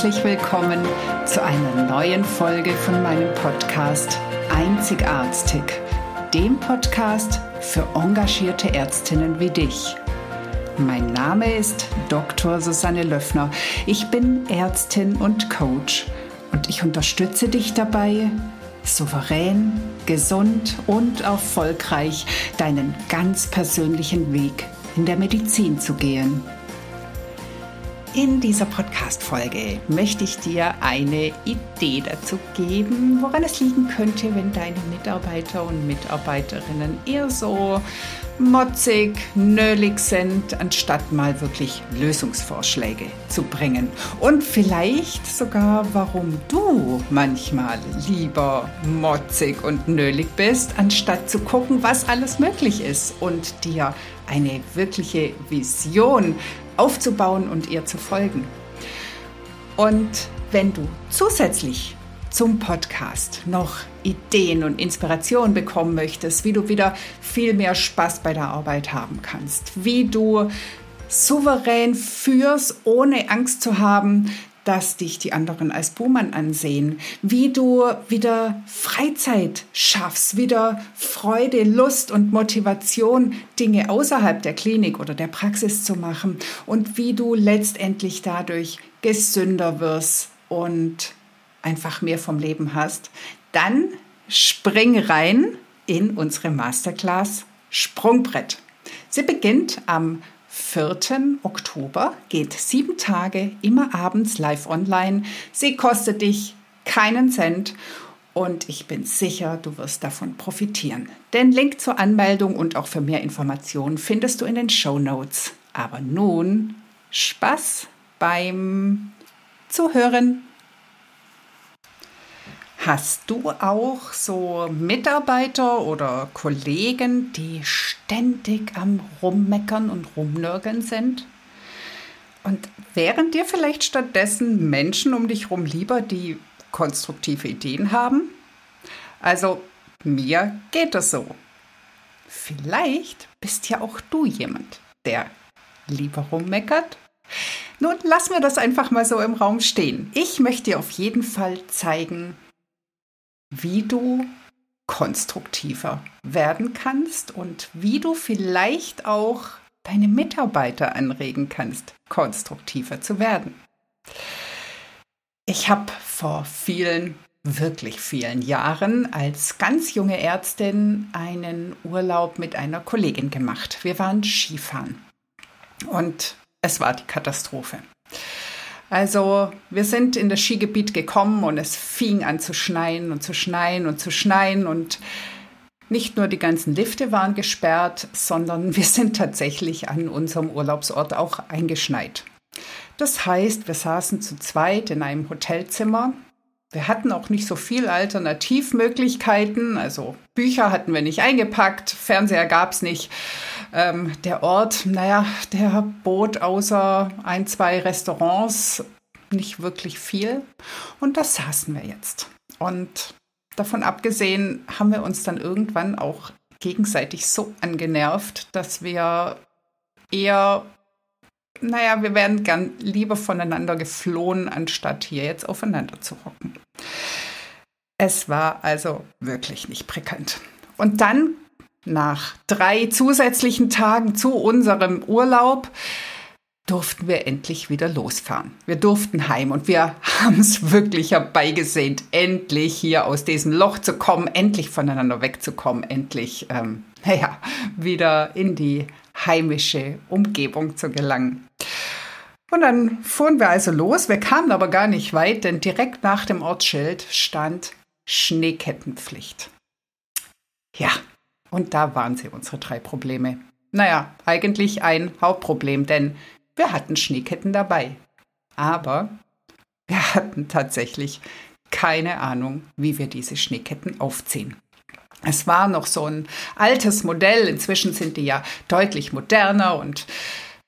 herzlich willkommen zu einer neuen Folge von meinem Podcast Einzigartig, dem Podcast für engagierte Ärztinnen wie dich. Mein Name ist Dr. Susanne Löffner. Ich bin Ärztin und Coach und ich unterstütze dich dabei, souverän, gesund und erfolgreich deinen ganz persönlichen Weg in der Medizin zu gehen. In dieser Podcast-Folge möchte ich dir eine Idee dazu geben, woran es liegen könnte, wenn deine Mitarbeiter und Mitarbeiterinnen eher so motzig, nölig sind, anstatt mal wirklich Lösungsvorschläge zu bringen. Und vielleicht sogar, warum du manchmal lieber motzig und nölig bist, anstatt zu gucken, was alles möglich ist und dir eine wirkliche Vision aufzubauen und ihr zu folgen. Und wenn du zusätzlich zum Podcast noch Ideen und Inspiration bekommen möchtest, wie du wieder viel mehr Spaß bei der Arbeit haben kannst, wie du souverän führst, ohne Angst zu haben, dass dich die anderen als Buhmann ansehen, wie du wieder Freizeit schaffst, wieder Freude, Lust und Motivation, Dinge außerhalb der Klinik oder der Praxis zu machen und wie du letztendlich dadurch gesünder wirst und einfach mehr vom Leben hast, dann spring rein in unsere Masterclass Sprungbrett. Sie beginnt am 4. Oktober, geht sieben Tage, immer abends live online. Sie kostet dich keinen Cent und ich bin sicher, du wirst davon profitieren. Den Link zur Anmeldung und auch für mehr Informationen findest du in den Show Notes. Aber nun Spaß beim Zuhören. Hast du auch so Mitarbeiter oder Kollegen, die ständig am Rummeckern und Rumnörgeln sind? Und wären dir vielleicht stattdessen Menschen um dich herum lieber, die konstruktive Ideen haben? Also mir geht es so. Vielleicht bist ja auch du jemand, der lieber rummeckert. Nun, lass mir das einfach mal so im Raum stehen. Ich möchte dir auf jeden Fall zeigen, wie du konstruktiver werden kannst und wie du vielleicht auch deine Mitarbeiter anregen kannst, konstruktiver zu werden. Ich habe vor vielen, wirklich vielen Jahren als ganz junge Ärztin einen Urlaub mit einer Kollegin gemacht. Wir waren Skifahren und es war die Katastrophe. Also wir sind in das Skigebiet gekommen und es fing an zu schneien und zu schneien und zu schneien und nicht nur die ganzen Lifte waren gesperrt, sondern wir sind tatsächlich an unserem Urlaubsort auch eingeschneit. Das heißt, wir saßen zu zweit in einem Hotelzimmer. Wir hatten auch nicht so viel Alternativmöglichkeiten, also Bücher hatten wir nicht eingepackt, Fernseher gab es nicht. Ähm, der Ort, naja, der bot außer ein, zwei Restaurants nicht wirklich viel. Und da saßen wir jetzt. Und davon abgesehen haben wir uns dann irgendwann auch gegenseitig so angenervt, dass wir eher, naja, wir wären gern lieber voneinander geflohen, anstatt hier jetzt aufeinander zu hocken. Es war also wirklich nicht prickelnd. Und dann nach drei zusätzlichen Tagen zu unserem Urlaub durften wir endlich wieder losfahren. Wir durften heim und wir haben es wirklich herbeigesehnt, endlich hier aus diesem Loch zu kommen, endlich voneinander wegzukommen, endlich, ähm, naja, wieder in die heimische Umgebung zu gelangen. Und dann fuhren wir also los. Wir kamen aber gar nicht weit, denn direkt nach dem Ortsschild stand Schneekettenpflicht. Ja, und da waren sie, unsere drei Probleme. Naja, eigentlich ein Hauptproblem, denn wir hatten Schneeketten dabei. Aber wir hatten tatsächlich keine Ahnung, wie wir diese Schneeketten aufziehen. Es war noch so ein altes Modell. Inzwischen sind die ja deutlich moderner und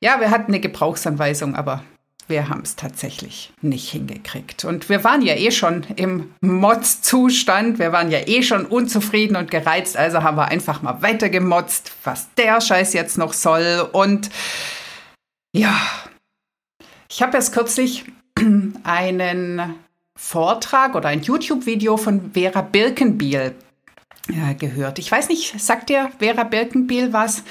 ja, wir hatten eine Gebrauchsanweisung, aber wir haben es tatsächlich nicht hingekriegt. Und wir waren ja eh schon im Motz-Zustand. Wir waren ja eh schon unzufrieden und gereizt. Also haben wir einfach mal weitergemotzt, was der Scheiß jetzt noch soll. Und ja, ich habe erst kürzlich einen Vortrag oder ein YouTube-Video von Vera Birkenbiel gehört. Ich weiß nicht, sagt dir Vera Birkenbiel was?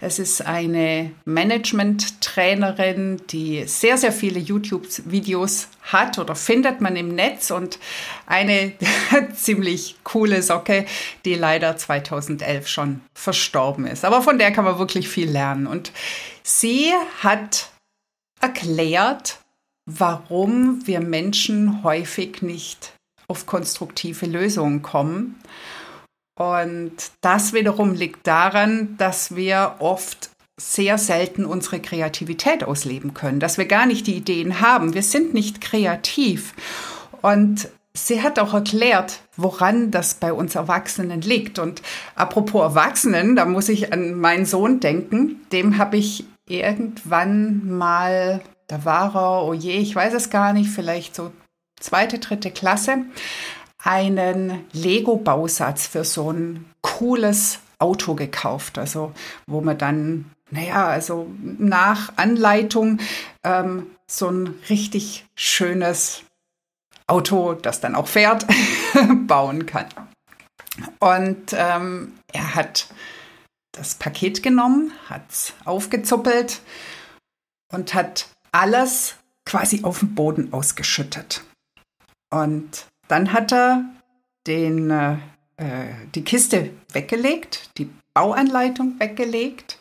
Es ist eine Management-Trainerin, die sehr, sehr viele YouTube-Videos hat oder findet man im Netz und eine ziemlich coole Socke, die leider 2011 schon verstorben ist. Aber von der kann man wirklich viel lernen. Und sie hat erklärt, warum wir Menschen häufig nicht auf konstruktive Lösungen kommen und das wiederum liegt daran, dass wir oft sehr selten unsere Kreativität ausleben können, dass wir gar nicht die Ideen haben. Wir sind nicht kreativ. Und sie hat auch erklärt, woran das bei uns Erwachsenen liegt. Und apropos Erwachsenen, da muss ich an meinen Sohn denken. Dem habe ich irgendwann mal, da war er, oh je, ich weiß es gar nicht, vielleicht so zweite, dritte Klasse, einen Lego-Bausatz für so ein cooles Auto gekauft. Also wo man dann, naja, also nach Anleitung ähm, so ein richtig schönes Auto, das dann auch fährt, bauen kann. Und ähm, er hat das Paket genommen, hat es aufgezuppelt und hat alles quasi auf den Boden ausgeschüttet. Und dann hat er den, äh, die Kiste weggelegt, die Bauanleitung weggelegt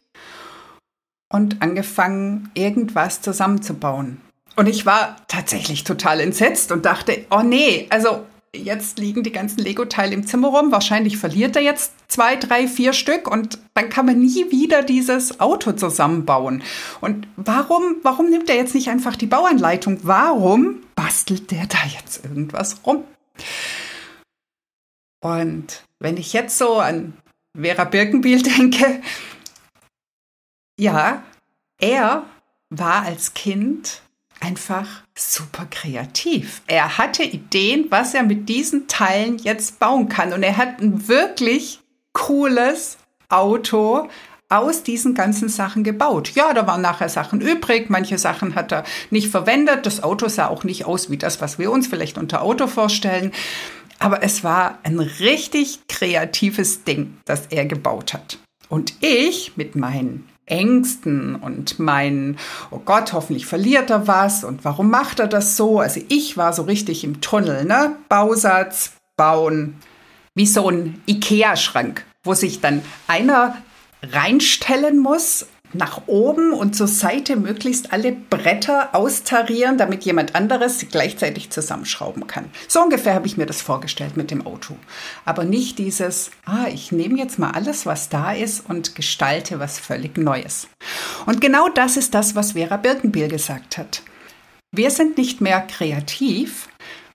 und angefangen, irgendwas zusammenzubauen. Und ich war tatsächlich total entsetzt und dachte, oh nee, also jetzt liegen die ganzen Lego-Teile im Zimmer rum. Wahrscheinlich verliert er jetzt zwei, drei, vier Stück und dann kann man nie wieder dieses Auto zusammenbauen. Und warum, warum nimmt er jetzt nicht einfach die Bauanleitung? Warum bastelt der da jetzt irgendwas rum? Und wenn ich jetzt so an Vera Birkenbiel denke, ja, er war als Kind einfach super kreativ. Er hatte Ideen, was er mit diesen Teilen jetzt bauen kann. Und er hat ein wirklich cooles Auto aus diesen ganzen Sachen gebaut. Ja, da waren nachher Sachen übrig, manche Sachen hat er nicht verwendet. Das Auto sah auch nicht aus wie das, was wir uns vielleicht unter Auto vorstellen. Aber es war ein richtig kreatives Ding, das er gebaut hat. Und ich mit meinen Ängsten und meinen, oh Gott, hoffentlich verliert er was und warum macht er das so? Also ich war so richtig im Tunnel, ne? Bausatz, bauen, wie so ein Ikea-Schrank, wo sich dann einer reinstellen muss, nach oben und zur Seite möglichst alle Bretter austarieren, damit jemand anderes gleichzeitig zusammenschrauben kann. So ungefähr habe ich mir das vorgestellt mit dem Auto. Aber nicht dieses, ah, ich nehme jetzt mal alles, was da ist und gestalte was völlig Neues. Und genau das ist das, was Vera Birkenbiel gesagt hat. Wir sind nicht mehr kreativ,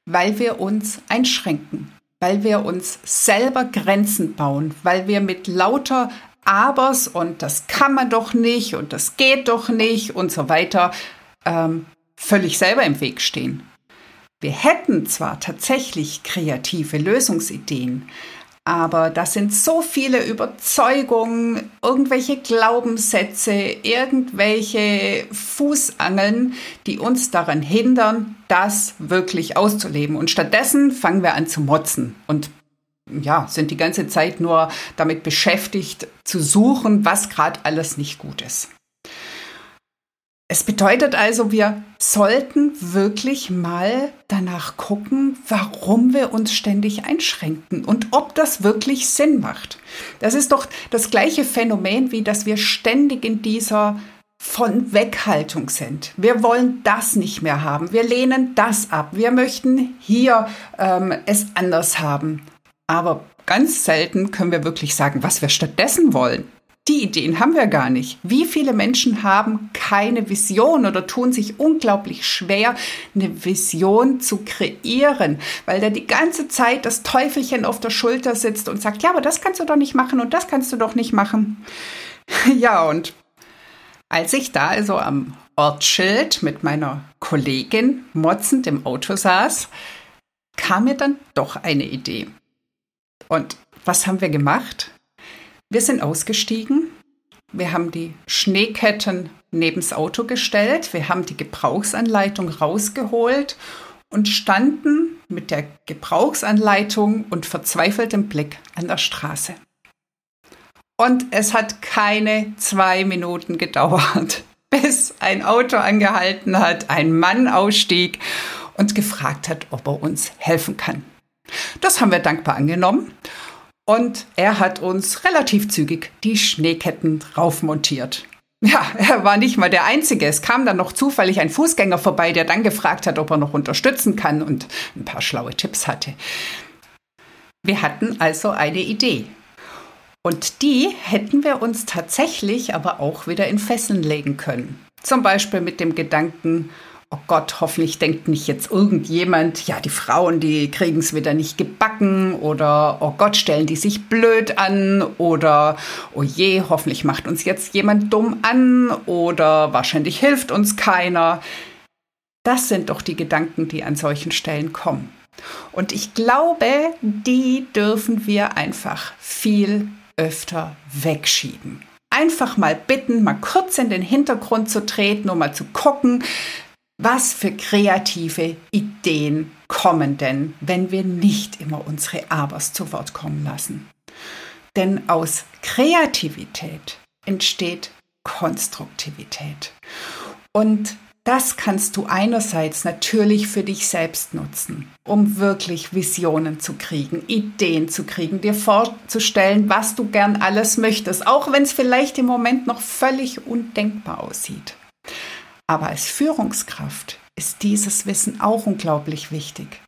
weil wir uns einschränken, weil wir uns selber Grenzen bauen, weil wir mit lauter Abers und das kann man doch nicht und das geht doch nicht und so weiter ähm, völlig selber im Weg stehen. Wir hätten zwar tatsächlich kreative Lösungsideen, aber das sind so viele Überzeugungen, irgendwelche Glaubenssätze, irgendwelche Fußangeln, die uns daran hindern, das wirklich auszuleben. Und stattdessen fangen wir an zu motzen und ja, sind die ganze Zeit nur damit beschäftigt zu suchen, was gerade alles nicht gut ist. Es bedeutet also, wir sollten wirklich mal danach gucken, warum wir uns ständig einschränken und ob das wirklich Sinn macht. Das ist doch das gleiche Phänomen, wie dass wir ständig in dieser von Weghaltung sind. Wir wollen das nicht mehr haben. Wir lehnen das ab. Wir möchten hier ähm, es anders haben. Aber ganz selten können wir wirklich sagen, was wir stattdessen wollen. Die Ideen haben wir gar nicht. Wie viele Menschen haben keine Vision oder tun sich unglaublich schwer, eine Vision zu kreieren, weil da die ganze Zeit das Teufelchen auf der Schulter sitzt und sagt, ja, aber das kannst du doch nicht machen und das kannst du doch nicht machen. Ja, und als ich da also am Ortsschild mit meiner Kollegin motzend im Auto saß, kam mir dann doch eine Idee. Und was haben wir gemacht? Wir sind ausgestiegen. Wir haben die Schneeketten nebens Auto gestellt. Wir haben die Gebrauchsanleitung rausgeholt und standen mit der Gebrauchsanleitung und verzweifeltem Blick an der Straße. Und es hat keine zwei Minuten gedauert, bis ein Auto angehalten hat, ein Mann ausstieg und gefragt hat, ob er uns helfen kann. Das haben wir dankbar angenommen und er hat uns relativ zügig die Schneeketten raufmontiert. Ja, er war nicht mal der Einzige. Es kam dann noch zufällig ein Fußgänger vorbei, der dann gefragt hat, ob er noch unterstützen kann und ein paar schlaue Tipps hatte. Wir hatten also eine Idee. Und die hätten wir uns tatsächlich aber auch wieder in Fesseln legen können. Zum Beispiel mit dem Gedanken, oh Gott, hoffentlich denkt nicht jetzt irgendjemand, ja, die Frauen, die kriegen es wieder nicht gebacken oder oh Gott, stellen die sich blöd an oder oh je, hoffentlich macht uns jetzt jemand dumm an oder wahrscheinlich hilft uns keiner. Das sind doch die Gedanken, die an solchen Stellen kommen. Und ich glaube, die dürfen wir einfach viel öfter wegschieben einfach mal bitten, mal kurz in den Hintergrund zu treten, um mal zu gucken, was für kreative Ideen kommen denn, wenn wir nicht immer unsere Abers zu Wort kommen lassen? Denn aus Kreativität entsteht Konstruktivität. Und das kannst du einerseits natürlich für dich selbst nutzen, um wirklich Visionen zu kriegen, Ideen zu kriegen, dir vorzustellen, was du gern alles möchtest, auch wenn es vielleicht im Moment noch völlig undenkbar aussieht. Aber als Führungskraft ist dieses Wissen auch unglaublich wichtig.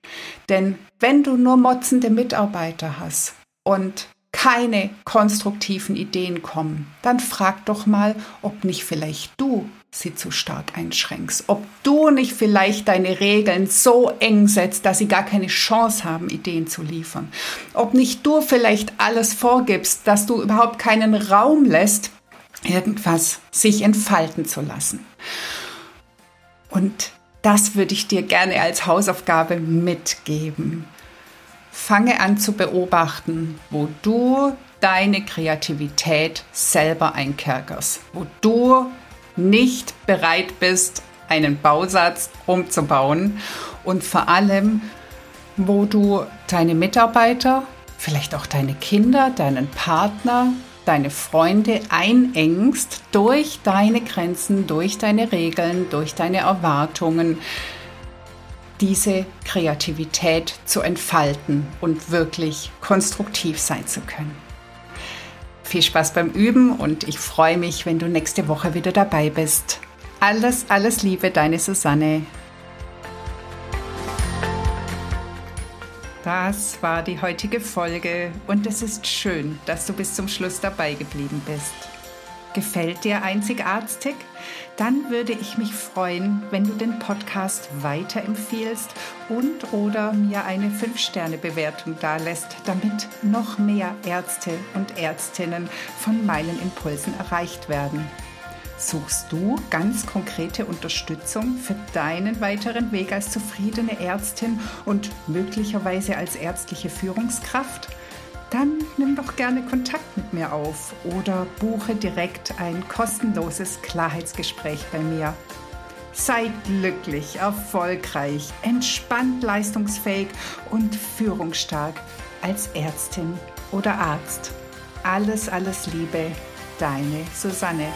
Denn wenn du nur motzende Mitarbeiter hast und keine konstruktiven Ideen kommen, dann frag doch mal, ob nicht vielleicht du sie zu stark einschränkst, ob du nicht vielleicht deine Regeln so eng setzt, dass sie gar keine Chance haben, Ideen zu liefern, ob nicht du vielleicht alles vorgibst, dass du überhaupt keinen Raum lässt, irgendwas sich entfalten zu lassen. Und das würde ich dir gerne als Hausaufgabe mitgeben. Fange an zu beobachten, wo du deine Kreativität selber einkerkerst, wo du nicht bereit bist, einen Bausatz umzubauen und vor allem, wo du deine Mitarbeiter, vielleicht auch deine Kinder, deinen Partner, deine Freunde einengst durch deine Grenzen, durch deine Regeln, durch deine Erwartungen, diese Kreativität zu entfalten und wirklich konstruktiv sein zu können. Viel Spaß beim Üben und ich freue mich, wenn du nächste Woche wieder dabei bist. Alles, alles Liebe, deine Susanne. Das war die heutige Folge und es ist schön, dass du bis zum Schluss dabei geblieben bist. Gefällt dir Einzigartig? Dann würde ich mich freuen, wenn du den Podcast weiterempfiehlst und oder mir eine 5-Sterne-Bewertung dalässt, damit noch mehr Ärzte und Ärztinnen von meinen Impulsen erreicht werden. Suchst du ganz konkrete Unterstützung für deinen weiteren Weg als zufriedene Ärztin und möglicherweise als ärztliche Führungskraft? Dann nimm doch gerne Kontakt mit mir auf oder buche direkt ein kostenloses Klarheitsgespräch bei mir. Sei glücklich, erfolgreich, entspannt leistungsfähig und führungsstark als Ärztin oder Arzt. Alles, alles Liebe, deine Susanne.